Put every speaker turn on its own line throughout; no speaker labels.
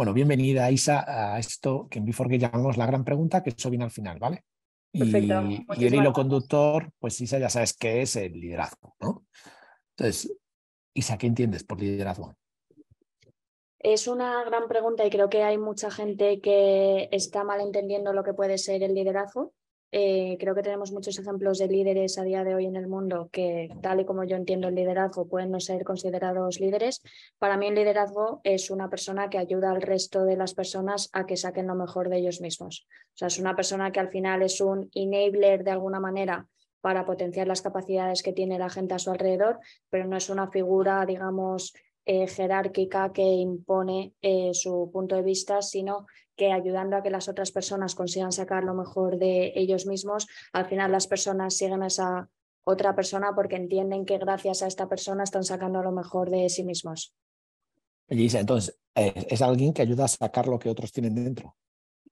Bueno, bienvenida Isa a esto que en Before que llamamos la gran pregunta, que eso viene al final, ¿vale? Y, y, el hilo conductor, pues Isa ya sabes qué es el liderazgo, ¿no? Entonces, Isa, ¿qué entiendes por liderazgo?
Es una gran pregunta y creo que hay mucha gente que está mal entendiendo lo que puede ser el liderazgo. Eh, creo que tenemos muchos ejemplos de líderes a día de hoy en el mundo que, tal y como yo entiendo el liderazgo, pueden no ser considerados líderes. Para mí el liderazgo es una persona que ayuda al resto de las personas a que saquen lo mejor de ellos mismos. O sea, es una persona que al final es un enabler de alguna manera para potenciar las capacidades que tiene la gente a su alrededor, pero no es una figura, digamos, eh, jerárquica que impone eh, su punto de vista, sino que ayudando a que las otras personas consigan sacar lo mejor de ellos mismos, al final las personas siguen a esa otra persona porque entienden que gracias a esta persona están sacando lo mejor de sí mismos.
entonces, eh, es alguien que ayuda a sacar lo que otros tienen dentro.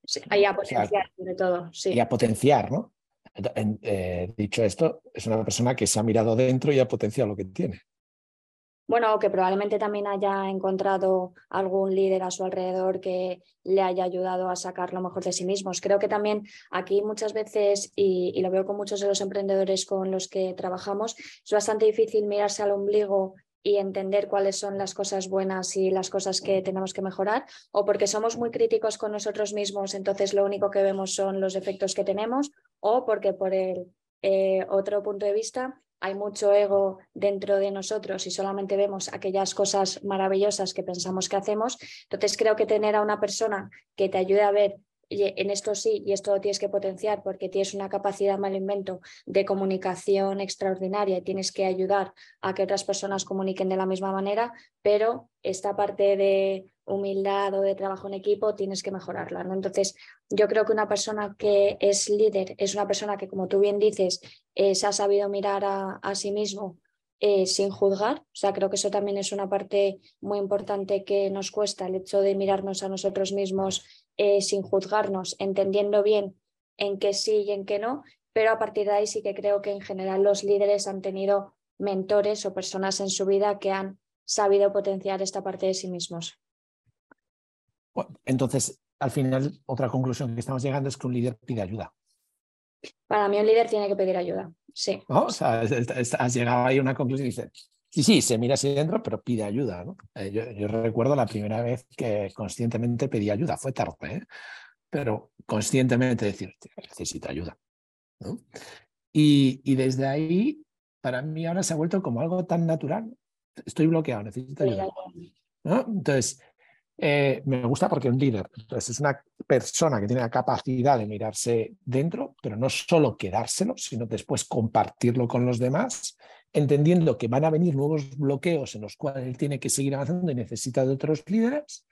Sí, y a potenciar, sobre todo. Sí.
Y a potenciar, ¿no? dicho esto, es una persona que se ha mirado dentro y ha potenciado lo que tiene
bueno, que probablemente también haya encontrado algún líder a su alrededor que le haya ayudado a sacar lo mejor de sí mismos. Creo que también aquí muchas veces, y, lo veo con muchos de los emprendedores con los que trabajamos, es bastante difícil mirarse al ombligo y entender cuáles son las cosas buenas y las cosas que tenemos que mejorar, o porque somos muy críticos con nosotros mismos, entonces lo único que vemos son los defectos que tenemos, o porque por el eh, otro punto de vista hay mucho ego dentro de nosotros y solamente vemos aquellas cosas maravillosas que pensamos que hacemos. Entonces creo que tener a una persona que te ayude a ver en esto sí y esto lo tienes que potenciar porque tienes una capacidad, mal invento, de comunicación extraordinaria y tienes que ayudar a que otras personas comuniquen de la misma manera, pero esta parte de humildad o de trabajo en equipo, tienes que mejorarla. ¿no? Entonces, yo creo que una persona que es líder es una persona que, como tú bien dices, eh, se ha sabido mirar a, sí mismo eh, sin juzgar. O sea, creo que eso también es una parte muy importante que nos cuesta, el hecho de mirarnos a nosotros mismos eh, sin juzgarnos, entendiendo bien en qué sí y en qué no. Pero a partir de ahí sí que creo que en general los líderes han tenido mentores o personas en su vida que han sabido potenciar esta parte de sí mismos
entonces, al final, otra conclusión que estamos llegando es que un líder pide ayuda.
Para mí un líder tiene que pedir ayuda, sí.
O sea, has llegado ahí a una conclusión y dices, sí, sí, se mira hacia dentro, pero pide ayuda. ¿no? Eh, yo, recuerdo la primera vez que conscientemente pedí ayuda, fue tarde, ¿eh? pero conscientemente decir, necesito ayuda. Y, y, desde ahí, para mí ahora se ha vuelto como algo tan natural. Estoy bloqueado, necesito ayuda. ¿no? Entonces, eh, me gusta porque un líder es una persona que tiene la capacidad de mirarse dentro, pero no solo quedárselo, sino después compartirlo con los demás, entendiendo que van a venir nuevos bloqueos en los cuales él tiene que seguir avanzando y necesita de otros líderes.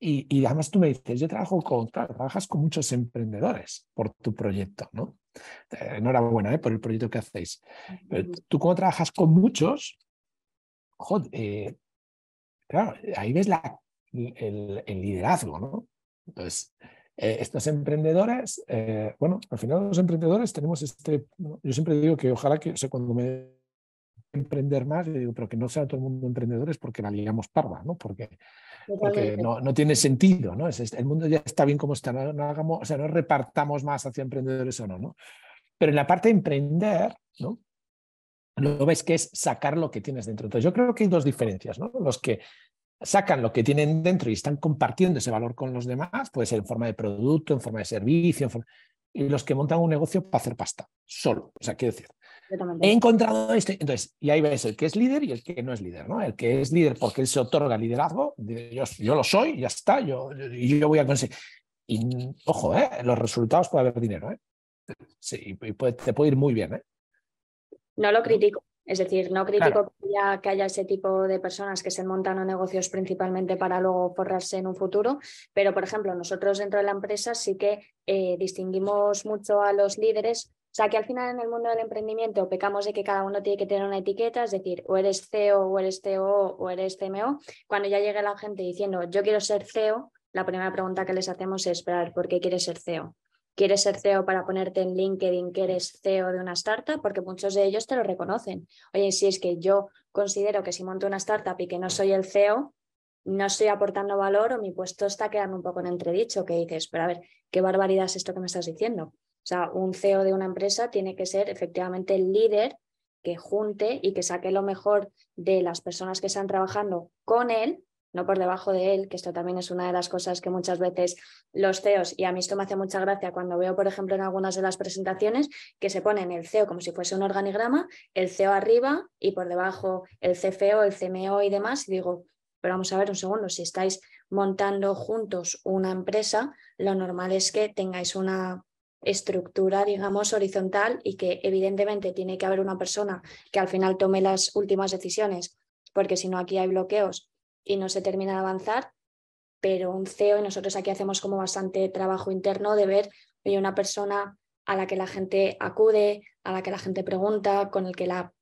Y, además tú me dices, yo trabajo con, trabajas con muchos emprendedores por tu proyecto, ¿no? Eh, enhorabuena ¿eh? por el proyecto que hacéis. tú como trabajas con muchos, joder, Claro, ahí ves la, el, liderazgo, ¿no? Entonces, eh, estos emprendedores, eh, bueno, al final los emprendedores tenemos este, yo siempre digo que ojalá que, o cuando me emprender más, digo, pero que no sea todo el mundo emprendedores porque la ligamos parda, ¿no? Porque, porque no, no, tiene sentido, ¿no? Es, el mundo ya está bien como está, no, hagamos, o sea, no repartamos más hacia emprendedores o no, ¿no? Pero en la parte de emprender, ¿no? Lo ves que es sacar lo que tienes dentro. Entonces, yo creo que hay dos diferencias, ¿no? Los que sacan lo que tienen dentro y están compartiendo ese valor con los demás, puede ser en forma de producto, en forma de servicio, y los que montan un negocio para hacer pasta, solo. O sea, quiero decir, he encontrado esto. Entonces, y ahí ves el que es líder y el que no es líder, ¿no? El que es líder porque él se otorga liderazgo, yo, yo lo soy, ya está, yo, yo voy a conseguir. Y ojo, ¿eh? los resultados puede haber dinero, ¿eh? Sí, y te puede ir muy bien, ¿eh?
No lo critico. Es decir, no critico que, haya, ese tipo de personas que se montan a negocios principalmente para luego forrarse en un futuro, pero por ejemplo, nosotros dentro de la empresa sí que eh, distinguimos mucho a los líderes. O sea, que al final en el mundo del emprendimiento pecamos de que cada uno tiene que tener una etiqueta, es decir, o eres CEO o eres CEO o eres CMO. Cuando ya llegue la gente diciendo yo quiero ser CEO, la primera pregunta que les hacemos es, ¿por qué quieres ser CEO? Quieres ser CEO para ponerte en LinkedIn que eres CEO de una startup, porque muchos de ellos te lo reconocen. Oye, si es que yo considero que si monto una startup y que no soy el CEO, no estoy aportando valor o mi puesto está quedando un poco en entredicho, que dices, pero a ver, qué barbaridad es esto que me estás diciendo. O sea, un CEO de una empresa tiene que ser efectivamente el líder que junte y que saque lo mejor de las personas que están trabajando con él, no por debajo de él, que esto también es una de las cosas que muchas veces los CEOs, y a mí esto me hace mucha gracia cuando veo, por ejemplo, en algunas de las presentaciones, que se ponen el CEO como si fuese un organigrama, el CEO arriba y por debajo el CFO, el CMO y demás, y digo, pero vamos a ver un segundo, si estáis montando juntos una empresa, lo normal es que tengáis una estructura, digamos, horizontal y que evidentemente tiene que haber una persona que al final tome las últimas decisiones, porque si no aquí hay bloqueos y no se termina de avanzar, pero un CEO, y nosotros aquí hacemos como bastante trabajo interno de ver, hay una persona a la que la gente acude, a la que la gente pregunta, con el que la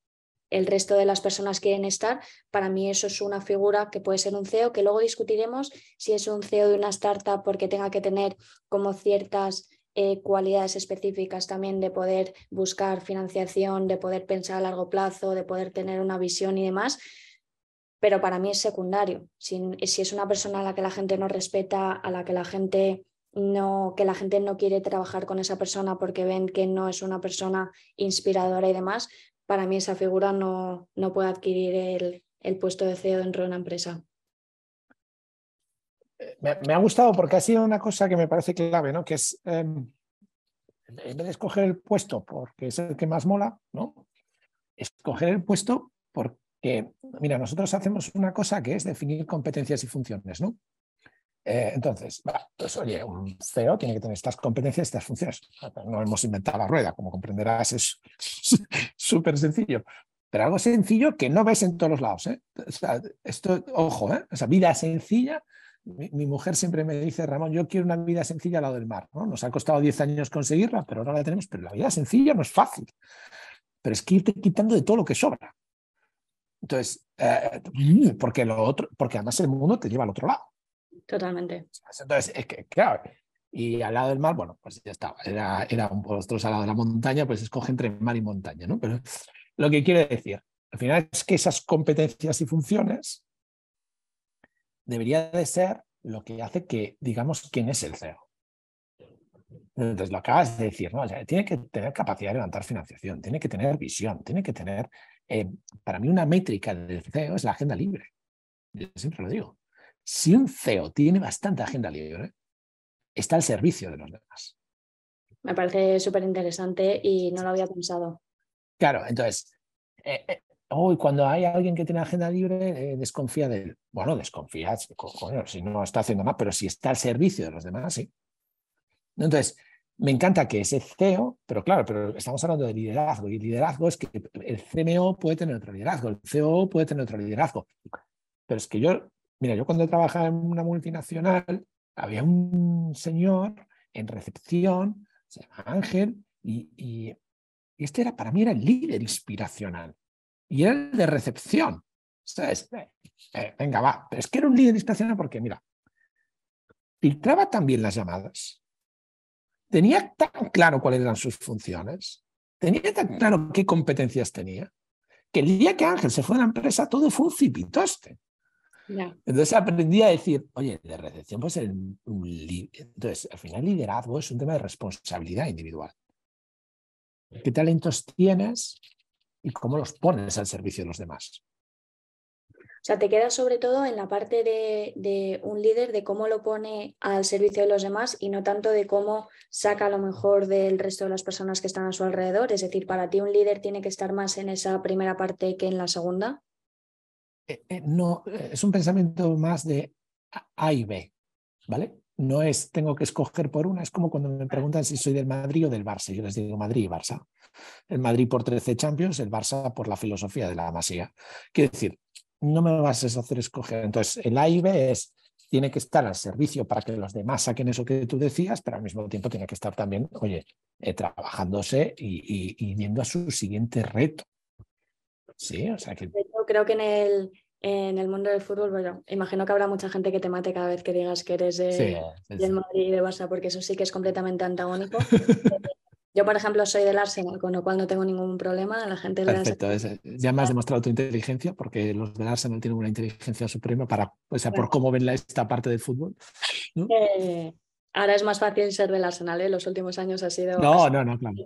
el resto de las personas quieren estar, para mí eso es una figura que puede ser un CEO, que luego discutiremos si es un CEO de una startup porque tenga que tener como ciertas eh, cualidades específicas también de poder buscar financiación, de poder pensar a largo plazo, de poder tener una visión y demás. Pero para mí es secundario. Si, si es una persona a la que la gente no respeta, a la que la gente no, que la gente no quiere trabajar con esa persona porque ven que no es una persona inspiradora y demás, para mí esa figura no, no puede adquirir el, puesto de CEO dentro de una empresa.
Me, ha gustado porque ha sido una cosa que me parece clave, ¿no? Que es, em, en vez de escoger el puesto porque es el que más mola, ¿no? Escoger el puesto porque, mira, nosotros hacemos una cosa que es definir competencias y funciones, ¿no? Eh, entonces, pues oye, un CEO tiene que tener estas competencias, estas funciones. No hemos inventado la rueda, como comprenderás, es súper sencillo. Pero algo sencillo que no ves en todos los lados. ¿eh? esto, ojo, ¿eh? vida sencilla. Mi, mujer siempre me dice, Ramón, yo quiero una vida sencilla al lado del mar. ¿no? Nos ha costado 10 años conseguirla, pero ahora la tenemos. Pero la vida sencilla no es fácil. Pero es que irte quitando de todo lo que sobra. Entonces, eh, porque, lo otro, porque además el mundo te lleva al otro lado.
Totalmente.
Entonces, es que, claro, y al lado del mar, bueno, pues ya estaba. Era, era un posto al lado de la montaña, pues escoge entre mar y montaña, ¿no? Pero lo que quiere decir, al final es que esas competencias y funciones debería de ser lo que hace que digamos quién es el CEO. Entonces lo acabas de decir, ¿no? tiene que tener capacidad de levantar financiación, tiene que tener visión, tiene que tener, eh, para mí una métrica del CEO es la agenda libre. Yo siempre lo digo. Si un CEO tiene bastante agenda libre, está al servicio de los demás.
Me parece súper interesante y no lo había pensado.
Claro, entonces, eh, eh, hoy cuando hay alguien que tiene agenda libre, eh, desconfía de él. Bueno, desconfía, si no está haciendo más, pero si está al servicio de los demás, sí. Entonces, me encanta que ese CEO, pero claro, pero estamos hablando de liderazgo y liderazgo es que el CMO puede tener otro liderazgo, el CEO puede tener otro liderazgo. Pero es que yo Mira, yo cuando trabajaba en una multinacional, había un señor en recepción, se llama Ángel, y, este era para mí era el líder inspiracional. Y era el de recepción. ¿Sabes? Eh, venga, va. Pero es que era un líder inspiracional porque, mira, filtraba también las llamadas. Tenía tan claro cuáles eran sus funciones. Tenía tan claro qué competencias tenía. Que el día que Ángel se fue a la empresa, todo fue un cipitoste. Entonces aprendí a decir, oye, de recepción pues un, Entonces, al final liderazgo es un tema de responsabilidad individual. ¿Qué talentos tienes y cómo los pones al servicio de los demás?
O sea, te queda sobre todo en la parte de, de, un líder, de cómo lo pone al servicio de los demás y no tanto de cómo saca lo mejor del resto de las personas que están a su alrededor. Es decir, para ti un líder tiene que estar más en esa primera parte que en la segunda.
Eh, eh, no, eh, es un pensamiento más de A y B, ¿vale? No es tengo que escoger por una, es como cuando me preguntan si soy del Madrid o del Barça. Yo les digo Madrid y Barça. El Madrid por 13 Champions, el Barça por la filosofía de la Masía. Quiero decir, no me vas a hacer escoger. Entonces, el A y B es, tiene que estar al servicio para que los demás saquen eso que tú decías, pero al mismo tiempo tiene que estar también, oye, trabajándose y, y, viendo a su siguiente reto. Sí, o sea que...
creo que en el, en el mundo del fútbol, bueno, imagino que habrá mucha gente que te mate cada vez que digas que eres de, del Madrid y de Barça, porque eso sí que es completamente antagónico. Yo, por ejemplo, soy del Arsenal, con lo cual no tengo ningún problema. La gente
Perfecto, ya me has demostrado tu inteligencia, porque los del Arsenal tienen una inteligencia suprema para, o sea, por cómo ven esta parte del fútbol.
Eh, ahora es más fácil ser del Arsenal, ¿eh? los últimos años ha sido.
No, no, no, claro.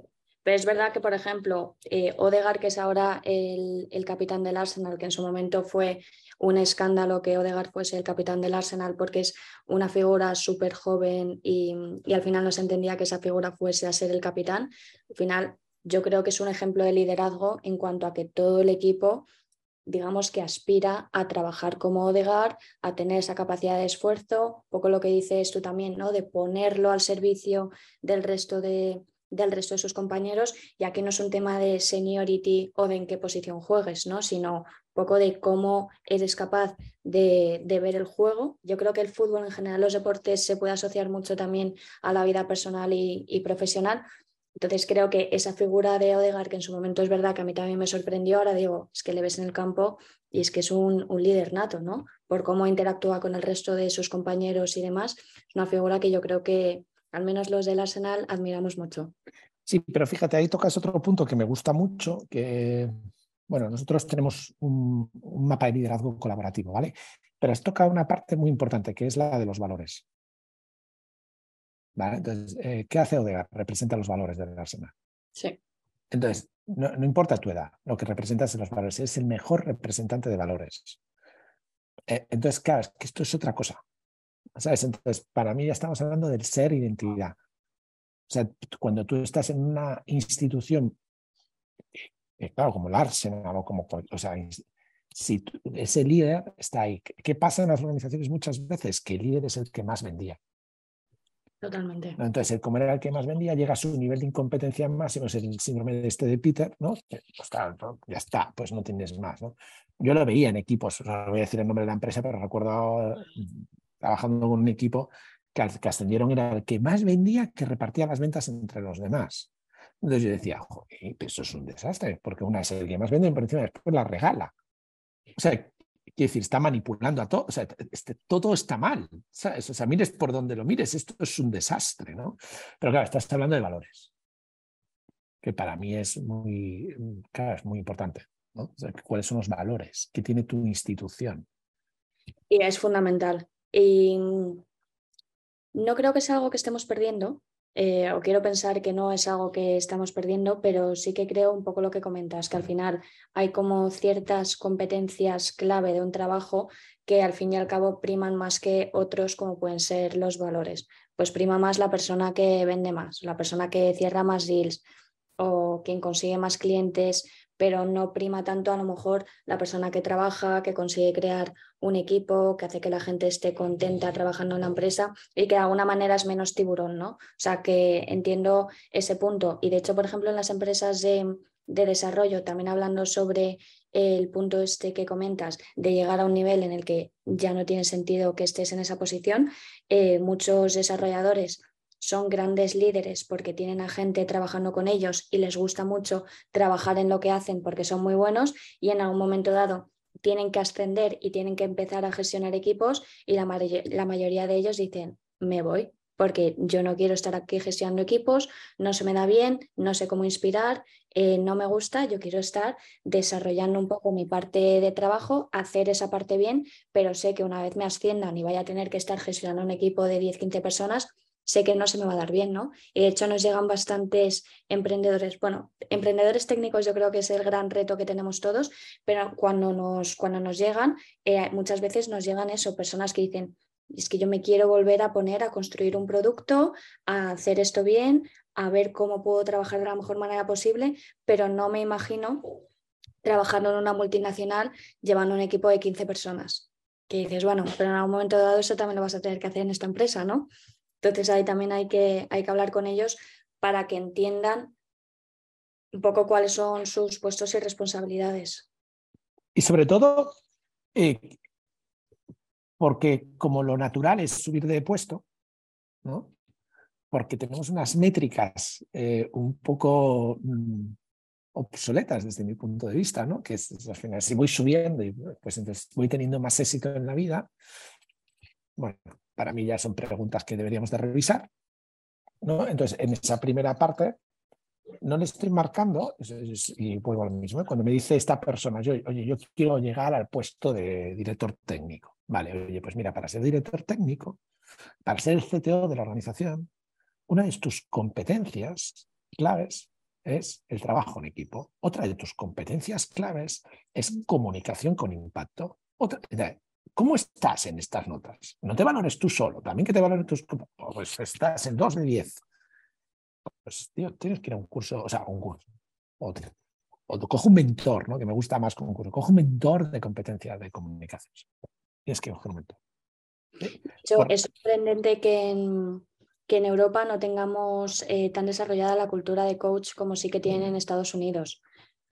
Pero es verdad que, por ejemplo, eh, Odegar, que es ahora el, el, capitán del Arsenal, que en su momento fue un escándalo que Odegaard fuese el capitán del Arsenal porque es una figura súper joven y, al final no se entendía que esa figura fuese a ser el capitán. Al final yo creo que es un ejemplo de liderazgo en cuanto a que todo el equipo digamos que aspira a trabajar como Odegaard, a tener esa capacidad de esfuerzo, un poco lo que dices tú también, ¿no? De ponerlo al servicio del resto de, del resto de sus compañeros, y aquí no es un tema de seniority o de en qué posición juegues, ¿no? sino un poco de cómo eres capaz de, ver el juego. Yo creo que el fútbol en general, los deportes, se puede asociar mucho también a la vida personal y, profesional. Entonces creo que esa figura de Odegaard, que en su momento es verdad que a mí también me sorprendió, ahora digo, es que le ves en el campo y es que es un, un líder nato, ¿no? Por cómo interactúa con el resto de sus compañeros y demás. Es una figura que yo creo que, al menos los del Arsenal, admiramos mucho.
Sí, pero fíjate, ahí tocas otro punto que me gusta mucho, que, bueno, nosotros tenemos un, mapa de liderazgo colaborativo, ¿vale? Pero has tocado una parte muy importante, que es la de los valores. ¿Vale? Entonces, eh, ¿qué hace Odegaard? Representa los valores del Arsenal.
Sí.
Entonces, no, importa tu edad, lo que representas en los valores, es el mejor representante de valores. Eh, entonces, claro, es que esto es otra cosa. Entonces, para mí ya estamos hablando del ser identidad. O sea, cuando tú estás en una institución, eh, claro, como el Arsenal o como, o sea, si ese líder está ahí, ¿qué pasa en las organizaciones muchas veces? Que el líder es el que más vendía.
Totalmente.
Entonces, el como era el que más vendía, llega a su nivel de incompetencia máximo, es el síndrome de este de Peter, ¿no? Pues claro, ya está, pues no tienes más, ¿no? Yo lo veía en equipos, no voy a decir el nombre de la empresa, pero recuerdo trabajando con un equipo que, ascendieron era el que más vendía, que repartía las ventas entre los demás. Entonces yo decía, joder, eso es un desastre, porque una es el que más vende por encima después la regala. O sea, quiere decir, está manipulando a todo, o sea, este, todo está mal. O sea, mires por donde lo mires, esto es un desastre, ¿no? Pero claro, estás hablando de valores, que para mí es muy, claro, es muy importante. ¿no? ¿Cuáles son los valores que tiene tu institución?
Y es fundamental. Y no creo que sea algo que estemos perdiendo, eh, o quiero pensar que no es algo que estamos perdiendo, pero sí que creo un poco lo que comentas, que al final hay como ciertas competencias clave de un trabajo que al fin y al cabo priman más que otros como pueden ser los valores. Pues prima más la persona que vende más, la persona que cierra más deals o quien consigue más clientes pero no prima tanto a lo mejor la persona que trabaja, que consigue crear un equipo, que hace que la gente esté contenta trabajando en la empresa y que de alguna manera es menos tiburón, ¿no? O sea, que entiendo ese punto. Y de hecho, por ejemplo, en las empresas de, desarrollo, también hablando sobre el punto este que comentas, de llegar a un nivel en el que ya no tiene sentido que estés en esa posición, eh, muchos desarrolladores son grandes líderes porque tienen a gente trabajando con ellos y les gusta mucho trabajar en lo que hacen porque son muy buenos y en algún momento dado tienen que ascender y tienen que empezar a gestionar equipos y la, la mayoría de ellos dicen, me voy porque yo no quiero estar aquí gestionando equipos, no se me da bien, no sé cómo inspirar, eh, no me gusta, yo quiero estar desarrollando un poco mi parte de trabajo, hacer esa parte bien, pero sé que una vez me asciendan y vaya a tener que estar gestionando un equipo de 10, 15 personas, sé que no se me va a dar bien, ¿no? Y de hecho nos llegan bastantes emprendedores, bueno, emprendedores técnicos yo creo que es el gran reto que tenemos todos, pero cuando nos, cuando nos llegan, eh, muchas veces nos llegan eso, personas que dicen, es que yo me quiero volver a poner a construir un producto, a hacer esto bien, a ver cómo puedo trabajar de la mejor manera posible, pero no me imagino trabajando en una multinacional llevando un equipo de 15 personas. Que dices, bueno, pero en algún momento dado eso también lo vas a tener que hacer en esta empresa, ¿no? Entonces ahí también hay que, hay que hablar con ellos para que entiendan un poco cuáles son sus puestos y responsabilidades.
Y sobre todo, eh, porque como lo natural es subir de puesto, ¿no? porque tenemos unas métricas eh, un poco mm, obsoletas desde mi punto de vista, ¿no? que es, al final, si voy subiendo, pues entonces voy teniendo más éxito en la vida, bueno, para mí ya son preguntas que deberíamos de revisar. ¿no? Entonces, en esa primera parte, no le estoy marcando, y vuelvo a lo mismo, ¿eh? cuando me dice esta persona, yo, oye, yo quiero llegar al puesto de director técnico. Vale, oye, pues mira, para ser director técnico, para ser el CTO de la organización, una de tus competencias claves es el trabajo en equipo. Otra de tus competencias claves es comunicación con impacto. Otra, ¿Cómo estás en estas notas? No te valores tú solo, también que te valores tus... Pues estás en 2 de 10 pues tío, tienes que ir a un curso, o sea, un curso, o, o cojo un mentor, ¿no? que me gusta más como un curso, cojo un mentor de competencia de comunicación. Tienes que coger un mentor.
Es sorprendente que en, que en Europa no tengamos eh, tan desarrollada la cultura de coach como sí que tienen en Estados Unidos.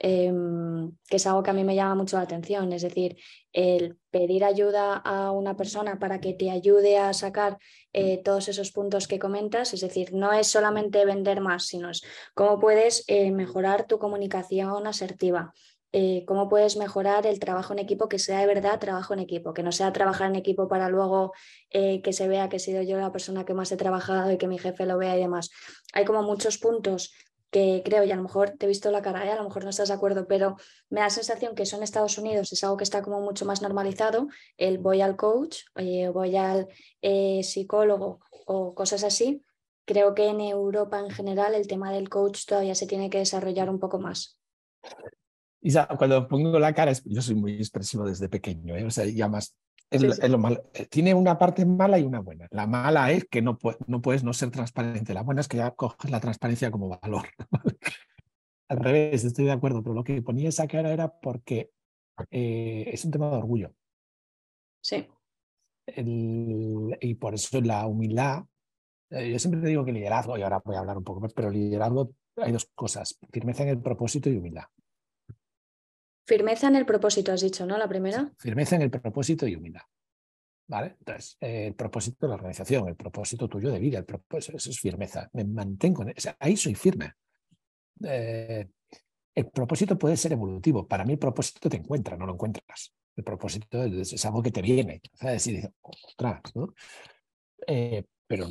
Em, que es algo que a mí me llama mucho la atención. Es decir, el pedir ayuda a una persona para que te ayude a sacar eh, todos esos puntos que comentas, es decir, no es solamente vender más, sino es cómo puedes eh, mejorar tu comunicación asertiva. Eh, cómo puedes mejorar el trabajo en equipo, que sea de verdad trabajo en equipo, que no sea trabajar en equipo para luego que se vea que he sido yo la persona que más he trabajado y que mi jefe lo vea y demás. Hay como muchos puntos que creo, y a lo mejor te he visto la cara, ¿eh? a lo mejor no estás de acuerdo, pero me da la sensación que eso en Estados Unidos es algo que está como mucho más normalizado, el voy al coach, oye, voy al eh, psicólogo o cosas así. Creo que en Europa en general el tema del coach todavía se tiene que desarrollar un poco más.
Isa, cuando pongo la cara, yo soy muy expresivo desde pequeño, ¿eh? o sea, ya más lo malo. Eh, tiene una parte mala y una buena. La mala es que no, no puedes no ser transparente. La buena es que ya coges la transparencia como valor. Al revés, estoy de acuerdo, pero lo que ponía esa cara era porque eh, es un tema de orgullo.
Sí.
y por eso la humildad, eh, yo siempre digo que liderazgo, y ahora voy a hablar un poco más, pero liderazgo hay dos cosas, firmeza en el propósito y humildad.
Firmeza en el propósito, has dicho, ¿no? La primera.
Firmeza en el propósito y humildad. ¿Vale? Entonces, eh, el propósito de la organización, el propósito tuyo de vida, el propósito, eso es firmeza. Me mantengo, en, ahí soy firme. Eh, el propósito puede ser evolutivo. Para mí el propósito te encuentra, no lo encuentras. El propósito es, algo que te viene. ¿sabes? Y ostras, ¿no? Eh, pero,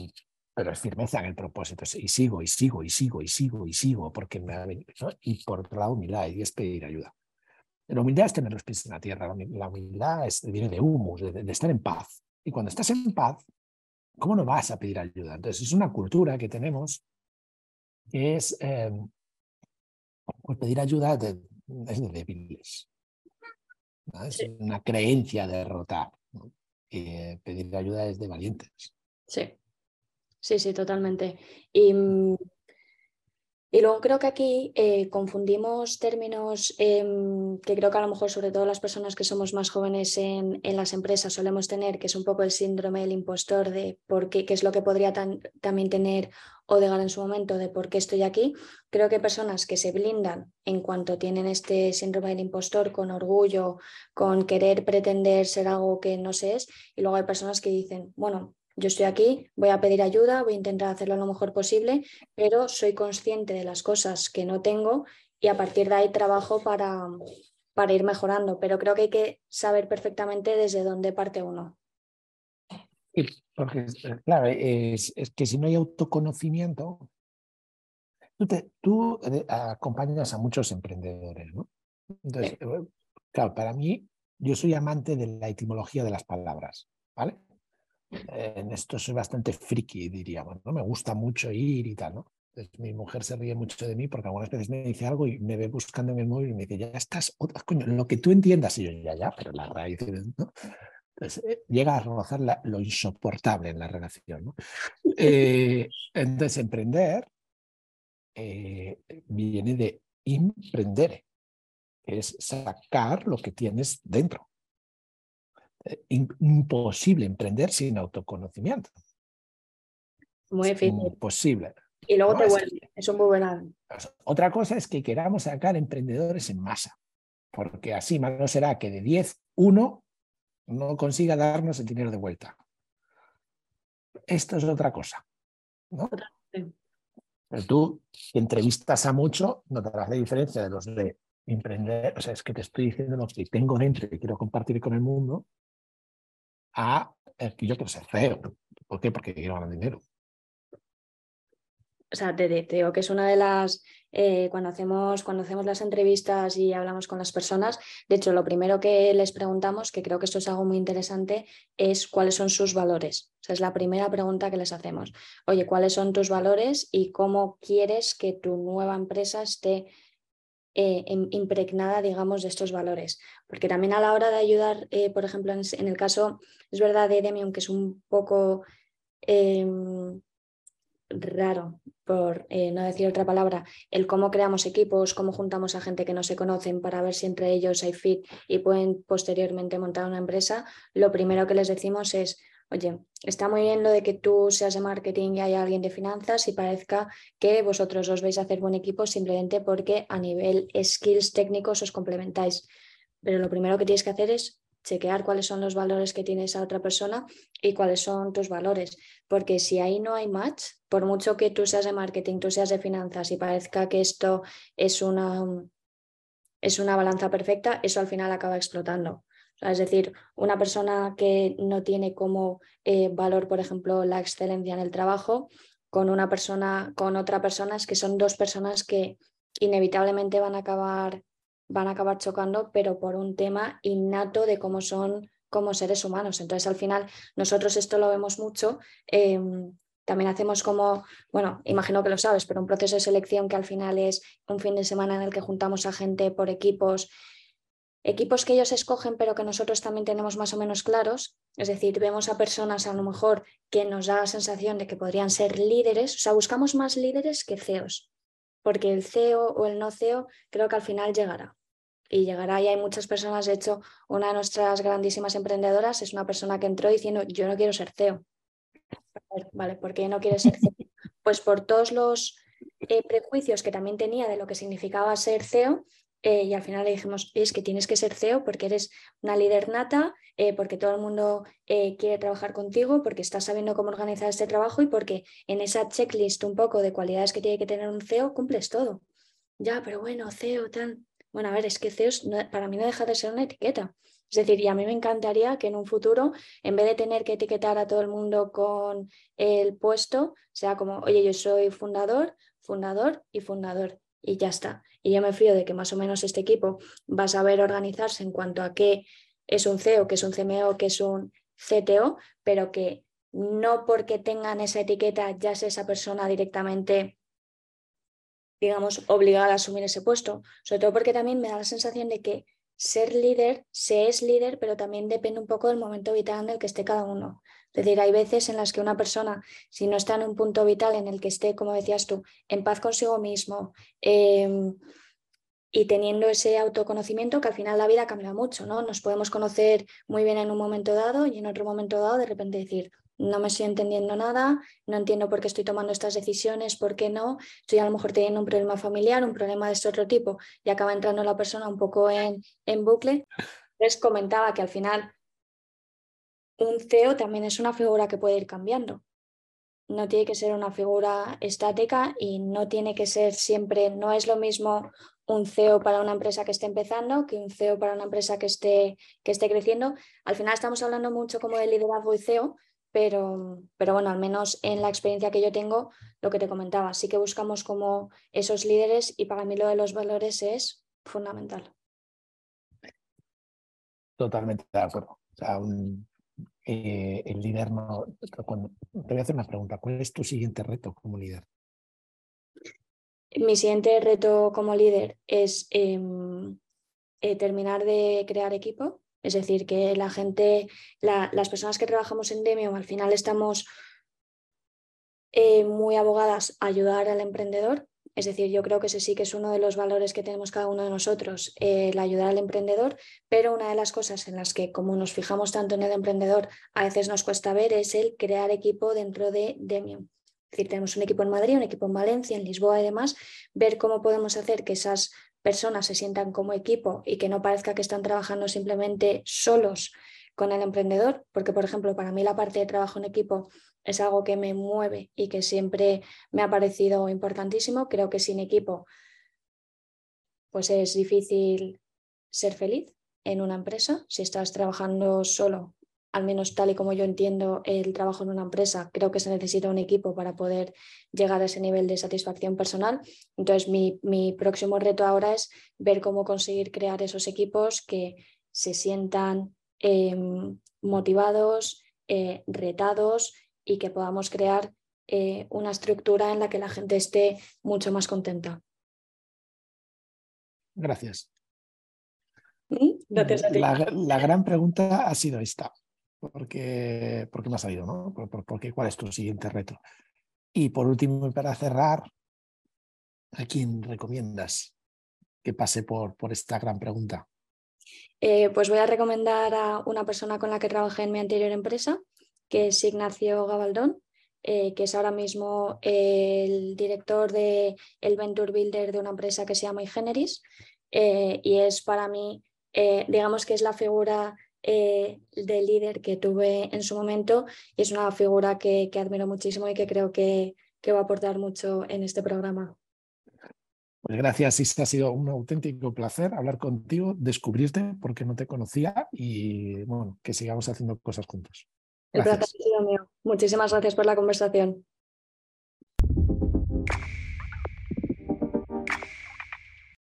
pero es firmeza en el propósito. Y sigo, y sigo, y sigo, y sigo, y sigo, porque me ha venido. Y por otro lado, humildad, y es pedir ayuda. La humildad es tener los pies en la tierra, la humildad es, viene de humus, de, estar en paz. Y cuando estás en paz, ¿cómo no vas a pedir ayuda? Entonces es una cultura que tenemos que es em, pues pedir ayuda de, es de débiles. Es una creencia de derrotar. Pedir ayuda es de valientes.
Sí, sí, sí, totalmente. Y mm, y luego creo que aquí eh, confundimos términos em, que creo que a lo mejor sobre todo las personas que somos más jóvenes en, las empresas solemos tener, que es un poco el síndrome del impostor de por qué, qué es lo que podría también tener Odegar en su momento de por qué estoy aquí. Creo que personas que se blindan en cuanto tienen este síndrome del impostor con orgullo, con querer pretender ser algo que no se es. Y luego hay personas que dicen, bueno, yo estoy aquí, voy a pedir ayuda, voy a intentar hacerlo lo mejor posible, pero soy consciente de las cosas que no tengo y a partir de ahí trabajo para, para ir mejorando. Pero creo que hay que saber perfectamente desde dónde parte uno.
porque, claro, es, que si no hay autoconocimiento, tú, tú eh, acompañas a muchos emprendedores, ¿no? Entonces, eh, claro, para mí, yo soy amante de la etimología de las palabras, ¿vale? En esto soy bastante friki, diríamos, ¿no? Me gusta mucho ir y tal, ¿no? mi mujer se ríe mucho de mí porque algunas veces me dice algo y me ve buscando en el móvil y me dice, ya estás, coño, lo que tú entiendas, y yo, ya, ya, pero la raíz, ¿no? Entonces, eh, llega a rozar lo insoportable en la relación. Eh, entonces, emprender eh, viene de emprender, es sacar lo que tienes dentro. Eh, imposible emprender sin autoconocimiento.
Muy difícil.
Imposible.
Y luego te vuelve. Es un muy buen
Otra cosa es que queramos sacar emprendedores en masa, porque así malo será que de 10, uno no consiga darnos el dinero de vuelta. Esto es otra cosa. ¿no? Pero tú entrevistas a mucho, notarás la diferencia de los de emprender, o sea, es que te estoy diciendo lo que tengo dentro y quiero compartir con el mundo, a, eh, yo quiero ser feo. ¿Por qué? Porque quiero ganar dinero.
o sea, te, digo que es una de las, eh, cuando, hacemos, cuando hacemos las entrevistas y hablamos con las personas, de hecho, lo primero que les preguntamos, que creo que esto es algo muy interesante, es cuáles son sus valores. O sea, es la primera pregunta que les hacemos. Oye, ¿cuáles son tus valores y cómo quieres que tu nueva empresa esté eh, impregnada, digamos, de estos valores. Porque también a la hora de ayudar, eh, por ejemplo, en, el caso, es verdad, de Demium, que es un poco em, raro, por eh, no decir otra palabra, el cómo creamos equipos, cómo juntamos a gente que no se conocen para ver si entre ellos hay fit y pueden posteriormente montar una empresa, lo primero que les decimos es, oye, está muy bien lo de que tú seas de marketing y haya alguien de finanzas y parezca que vosotros os vais a hacer buen equipo simplemente porque a nivel skills técnicos os complementáis. Pero lo primero que tienes que hacer es chequear cuáles son los valores que tiene esa otra persona y cuáles son tus valores. Porque si ahí no hay match, por mucho que tú seas de marketing, tú seas de finanzas y parezca que esto es una, es una balanza perfecta, eso al final acaba explotando. Es decir, una persona que no tiene como eh, valor, por ejemplo, la excelencia en el trabajo, con una persona, con otra persona, es que son dos personas que inevitablemente van a acabar, van a acabar chocando, pero por un tema innato de cómo son como seres humanos. Entonces, al final, nosotros esto lo vemos mucho. Em, también hacemos como, bueno, imagino que lo sabes, pero un proceso de selección que al final es un fin de semana en el que juntamos a gente por equipos equipos que ellos escogen, pero que nosotros también tenemos más o menos claros. Es decir, vemos a personas a lo mejor que nos da la sensación de que podrían ser líderes. O sea, buscamos más líderes que CEOs, porque el CEO o el no CEO creo que al final llegará. Y llegará y hay muchas personas. De hecho, una de nuestras grandísimas emprendedoras es una persona que entró diciendo, yo no quiero ser CEO. Vale, ¿por qué no quieres ser CEO? Pues por todos los eh, prejuicios que también tenía de lo que significaba ser CEO eh, y al final le dijimos, es que tienes que ser CEO porque eres una líder nata, eh, porque todo el mundo eh, quiere trabajar contigo, porque estás sabiendo cómo organizar este trabajo y porque en esa checklist un poco de cualidades que tiene que tener un CEO cumples todo. Ya, pero bueno, CEO tan... Bueno, a ver, es que CEO para mí no deja de ser una etiqueta. Es decir, y a mí me encantaría que en un futuro, en vez de tener que etiquetar a todo el mundo con el puesto, sea como, oye, yo soy fundador, fundador y fundador y ya está. Y yo me fío de que más o menos este equipo va a saber organizarse en cuanto a qué es un CEO, qué es un CMO, qué es un CTO, pero que no porque tengan esa etiqueta ya sea esa persona directamente, digamos, obligada a asumir ese puesto. Sobre todo porque también me da la sensación de que ser líder, se es líder, pero también depende un poco del momento vital en el que esté cada uno. Es decir, hay veces en las que una persona, si no está en un punto vital en el que esté, como decías tú, en paz consigo mismo em, y teniendo ese autoconocimiento, que al final la vida cambia mucho, ¿no? Nos podemos conocer muy bien en un momento dado y en otro momento dado de repente decir, no me estoy entendiendo nada, no entiendo por qué estoy tomando estas decisiones, por qué no, estoy a lo mejor teniendo un problema familiar, un problema de este otro tipo y acaba entrando la persona un poco en, en bucle. Les comentaba que al final un CEO también es una figura que puede ir cambiando. No tiene que ser una figura estática y no tiene que ser siempre, no es lo mismo un CEO para una empresa que esté empezando que un CEO para una empresa que esté, que esté creciendo. Al final estamos hablando mucho como de liderazgo y CEO, pero, pero bueno, al menos en la experiencia que yo tengo, lo que te comentaba, sí que buscamos como esos líderes y para mí lo de los valores es fundamental.
Totalmente de acuerdo. O sea, un, eh, el líder no... te voy a hacer una pregunta. ¿Cuál es tu siguiente reto como líder?
Mi siguiente reto como líder es em, eh, terminar de crear equipo. Es decir, que la gente, las personas que trabajamos en Demio, al final estamos eh, muy abogadas a ayudar al emprendedor es decir, yo creo que ese sí que es uno de los valores que tenemos cada uno de nosotros, el ayudar al emprendedor, pero una de las cosas en las que como nos fijamos tanto en el emprendedor, a veces nos cuesta ver es el crear equipo dentro de Demium. Es decir, tenemos un equipo en Madrid, un equipo en Valencia, en Lisboa y demás, ver cómo podemos hacer que esas personas se sientan como equipo y que no parezca que están trabajando simplemente solos con el emprendedor, porque por ejemplo, para mí la parte de trabajo en equipo es algo que me mueve y que siempre me ha parecido importantísimo. Creo que sin equipo pues es difícil ser feliz en una empresa. Si estás trabajando solo, al menos tal y como yo entiendo el trabajo en una empresa, creo que se necesita un equipo para poder llegar a ese nivel de satisfacción personal. Entonces, mi, próximo reto ahora es ver cómo conseguir crear esos equipos que se sientan em, motivados, eh, retados y que podamos crear eh, una estructura en la que la gente esté mucho más contenta.
Gracias.
¿Mm? Gracias a ti.
La, gran pregunta ha sido esta. Porque, porque me ha salido, ¿no? porque, ¿Cuál es tu siguiente reto? Y por último, para cerrar, ¿a quién recomiendas que pase por, por esta gran pregunta?
Eh, pues voy a recomendar a una persona con la que trabajé en mi anterior empresa, que es Ignacio Gabaldón, eh, que es ahora mismo el director de el Venture Builder de una empresa que se llama iGeneris eh, y es para mí, eh, digamos que es la figura de líder que tuve en su momento y es una figura que, admiro muchísimo y que creo que, que, va a aportar mucho en este programa.
Pues gracias, Ista. Ha sido un auténtico placer hablar contigo, descubrirte porque no te conocía y bueno, que sigamos haciendo cosas juntos.
El placer ha sido mío. Muchísimas gracias por la conversación.